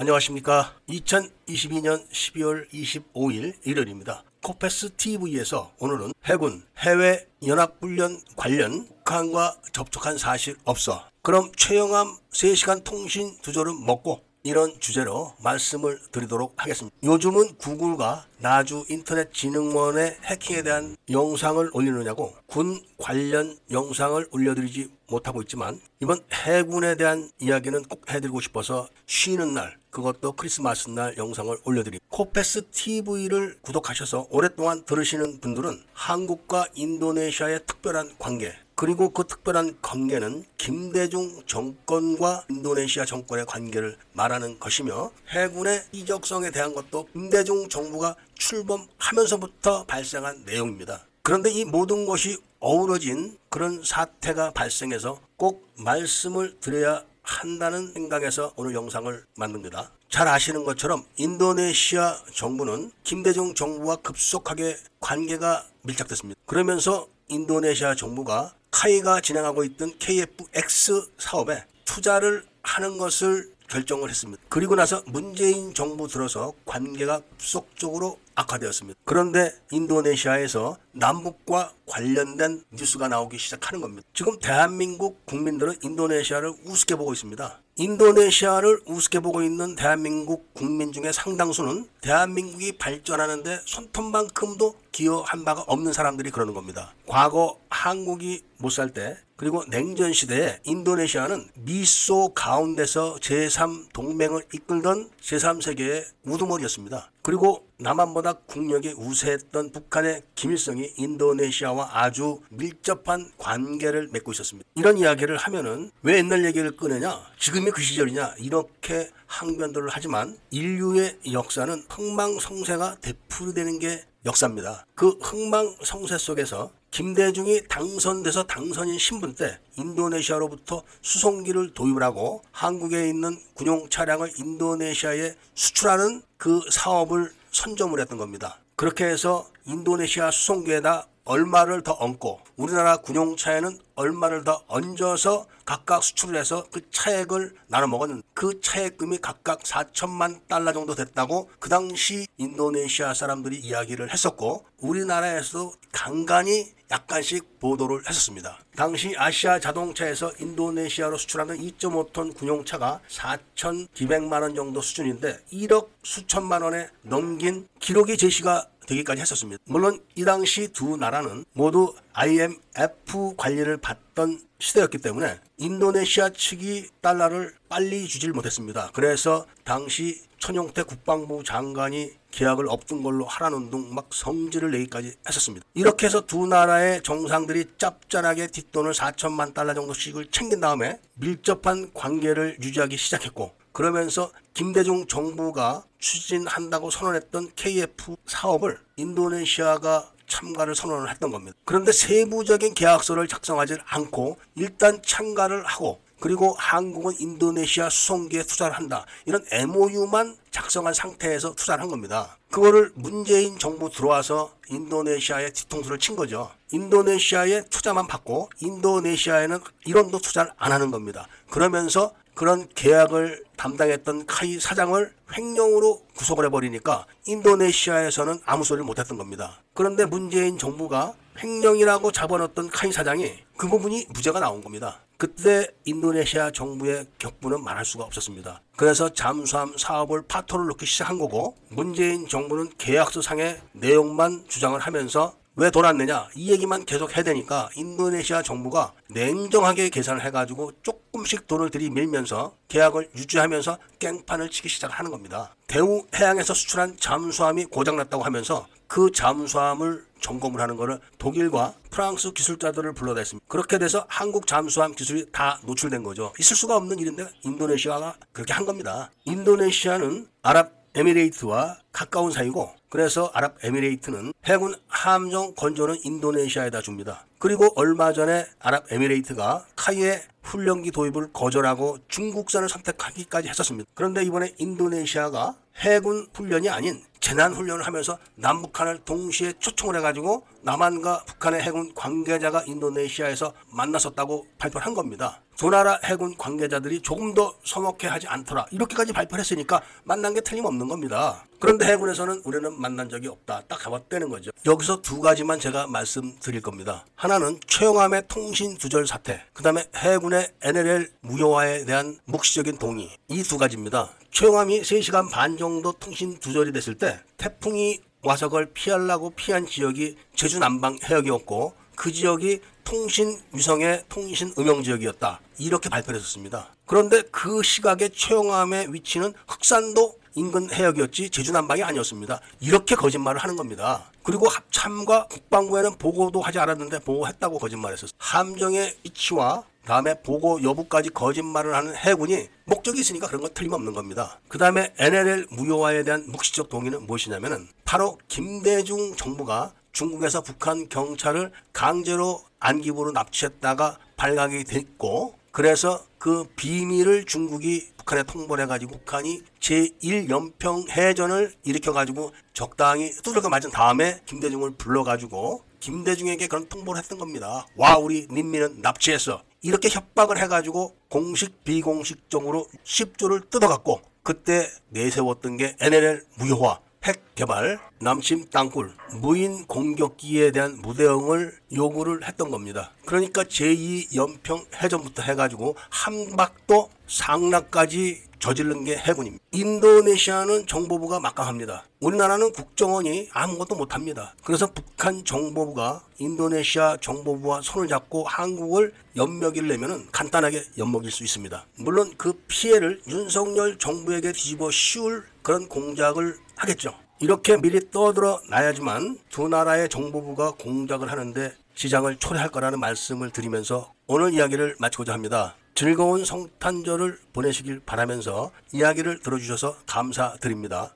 안녕하십니까. 2022년 12월 25일 일요일입니다. 코페스 TV에서 오늘은 해군 해외 연합훈련 관련 북한과 접촉한 사실 없어. 그럼 최영암 3시간 통신 두조를 먹고 이런 주제로 말씀을 드리도록 하겠습니다. 요즘은 구글과 나주 인터넷 진흥원의 해킹에 대한 영상을 올리느냐고 군 관련 영상을 올려드리지 못하고 있지만 이번 해군에 대한 이야기는 꼭 해드리고 싶어서 쉬는 날 그것도 크리스마스 날 영상을 올려드립니다. 코페스 TV를 구독하셔서 오랫동안 들으시는 분들은 한국과 인도네시아의 특별한 관계 그리고 그 특별한 관계는 김대중 정권과 인도네시아 정권의 관계를 말하는 것이며 해군의 이적성에 대한 것도 김대중 정부가 출범하면서부터 발생한 내용입니다. 그런데 이 모든 것이 어우러진 그런 사태가 발생해서 꼭 말씀을 드려야 한다는 생각에서 오늘 영상을 만듭니다. 잘 아시는 것처럼 인도네시아 정부는 김대중 정부와 급속하게 관계가 밀착됐습니다. 그러면서 인도네시아 정부가 카이가 진행하고 있던 KFX 사업에 투자를 하는 것을 결정을 했습니다. 그리고 나서 문재인 정부 들어서 관계가 급속적으로 악화되었습니다. 그런데 인도네시아에서 남북과 관련된 뉴스가 나오기 시작하는 겁니다. 지금 대한민국 국민들은 인도네시아를 우습게 보고 있습니다. 인도네시아를 우습게 보고 있는 대한민국 국민 중에 상당수는 대한민국이 발전하는데 손톱만큼도 기여한 바가 없는 사람들이 그러는 겁니다. 과거 한국이 못 살 때 그리고 냉전 시대에 인도네시아는 미소 가운데서 제3 동맹을 이끌던 제3세계의 우두머리였습니다. 그리고 남한보다 국력이 우세했던 북한의 김일성이 인도네시아와 아주 밀접한 관계를 맺고 있었습니다. 이런 이야기를 하면은 왜 옛날 얘기를 꺼내냐? 지금이 그 시절이냐? 이렇게 항변들을 하지만 인류의 역사는 흥망성쇠가 되풀이되는 게 역사입니다. 그 흥망성쇠 속에서 김대중이 당선돼서 당선인 신분 때 인도네시아로부터 수송기를 도입을 하고 한국에 있는 군용 차량을 인도네시아에 수출하는 그 사업을 선점을 했던 겁니다. 그렇게 해서 인도네시아 수송기에다 얼마를 더 얹고 우리나라 군용 차에는 얼마를 더 얹어서 각각 수출을 해서 그 차액을 나눠 먹었는데 그 차액금이 각각 4천만 달러 정도 됐다고 그 당시 인도네시아 사람들이 이야기를 했었고 우리나라에서도 간간히 약간씩 보도를 했었습니다. 당시 아시아 자동차에서 인도네시아로 수출하는 2.5톤 군용차가 4,200만 원 정도 수준인데 1억 수천만 원에 넘긴 기록이 제시가 되기까지 했었습니다. 물론 이 당시 두 나라는 모두 IMF 관리를 받던 시대였기 때문에 인도네시아 측이 달러를 빨리 주질 못했습니다. 그래서 당시 천용태 국방부 장관이 계약을 엎은 걸로 하라는 둥 막 성질을 내기까지 했었습니다. 이렇게 해서 두 나라의 정상들이 짭짤하게 뒷돈을 4천만 달러 정도씩을 챙긴 다음에 밀접한 관계를 유지하기 시작했고 그러면서 김대중 정부가 추진한다고 선언했던 KF 사업을 인도네시아가 참가를 선언을 했던 겁니다. 그런데 세부적인 계약서를 작성하지 않고 일단 참가를 하고 그리고 한국은 인도네시아 수송기에 투자를 한다. 이런 MOU만 작성한 상태에서 투자를 한 겁니다. 그거를 문재인 정부 들어와서 인도네시아에 뒤통수를 친 거죠. 인도네시아에 투자만 받고 인도네시아에는 1원도 투자를 안 하는 겁니다. 그러면서 그런 계약을 담당했던 카이 사장을 횡령으로 구속을 해버리니까 인도네시아에서는 아무 소리를 못했던 겁니다. 그런데 문재인 정부가 횡령이라고 잡아놓던 카이 사장이 그 부분이 무죄가 나온 겁니다. 그때 인도네시아 정부의 격분은 말할 수가 없었습니다. 그래서 잠수함 사업을 파토를 놓기 시작한 거고 문재인 정부는 계약서 상의 내용만 주장을 하면서 왜 돌았느냐 이 얘기만 계속 해야 되니까 인도네시아 정부가 냉정하게 계산을 해가지고 조금씩 돈을 들이밀면서 계약을 유지하면서 깽판을 치기 시작하는 겁니다. 대우 해양에서 수출한 잠수함이 고장났다고 하면서 그 잠수함을 점검을 하는 것을 독일과 프랑스 기술자들을 불러다 했습니다. 그렇게 돼서 한국 잠수함 기술이 다 노출된 거죠. 있을 수가 없는 일인데 인도네시아가 그렇게 한 겁니다. 인도네시아는 아랍 에미레이트와 가까운 사이고 그래서 아랍에미레이트는 해군 함정 건조는 인도네시아에다 줍니다. 그리고 얼마 전에 아랍에미레이트가 카이의 훈련기 도입을 거절하고 중국산을 선택하기까지 했었습니다. 그런데 이번에 인도네시아가 해군 훈련이 아닌 재난 훈련을 하면서 남북한을 동시에 초청을 해가지고 남한과 북한의 해군 관계자가 인도네시아에서 만났었다고 발표를 한 겁니다. 두 나라 해군 관계자들이 조금 더 서먹해하지 않더라 이렇게까지 발표를 했으니까 만난 게 틀림없는 겁니다. 그런데 해군에서는 우리는 만난 적이 없다 딱 잡았다는 거죠. 여기서 두 가지만 제가 말씀드릴 겁니다. 하나는 최영함의 통신 두절 사태, 그 다음에 해군의 NLL 무효화에 대한 묵시적인 동의 이 두 가지입니다. 최영함이 3시간 반 정도 통신 두절이 됐을 때 태풍이 그걸 피하려고 피한 지역이 제주 남방 해역이었고 그 지역이 통신 위성의 통신 음영 지역이었다. 이렇게 발표를 했었습니다. 그런데 그 시각의 최영함의 위치는 흑산도 인근 해역이었지 제주 남방이 아니었습니다. 이렇게 거짓말을 하는 겁니다. 그리고 합참과 국방부에는 보고도 하지 않았는데 보고했다고 거짓말했었어요. 함정의 위치와 다음에 보고 여부까지 거짓말을 하는 해군이 목적이 있으니까 그런 건 틀림없는 겁니다. 그 다음에 NLL 무효화에 대한 묵시적 동의는 무엇이냐면은 바로 김대중 정부가 중국에서 북한 경찰을 강제로 안기부로 납치했다가 발각이 됐고 그래서 그 비밀을 중국이 북한에 통보를 해가지고 북한이 제1연평 해전을 일으켜가지고 적당히 두들겨 맞은 다음에 김대중을 불러가지고 김대중에게 그런 통보를 했던 겁니다. 와 우리 민민은 납치했어. 이렇게 협박을 해가지고 공식 비공식적으로 10조를 뜯어갖고 그때 내세웠던 게 NLL 무효화 핵 개발, 남침 땅굴, 무인 공격기에 대한 무대응을 요구를 했던 겁니다. 그러니까 제2 연평 해전부터 해가지고 한박도 상락까지 저지른 게 해군입니다. 인도네시아는 정보부가 막강합니다. 우리나라는 국정원이 아무것도 못합니다. 그래서 북한 정보부가 인도네시아 정보부와 손을 잡고 한국을 엿먹이를 내면 간단하게 엿먹일 수 있습니다. 물론 그 피해를 윤석열 정부에게 뒤집어 씌울 그런 공작을 하겠죠. 이렇게 미리 떠들어 놔야지만 두 나라의 정보부가 공작을 하는데 시장을 초래할 거라는 말씀을 드리면서 오늘 이야기를 마치고자 합니다. 즐거운 성탄절을 보내시길 바라면서 이야기를 들어주셔서 감사드립니다.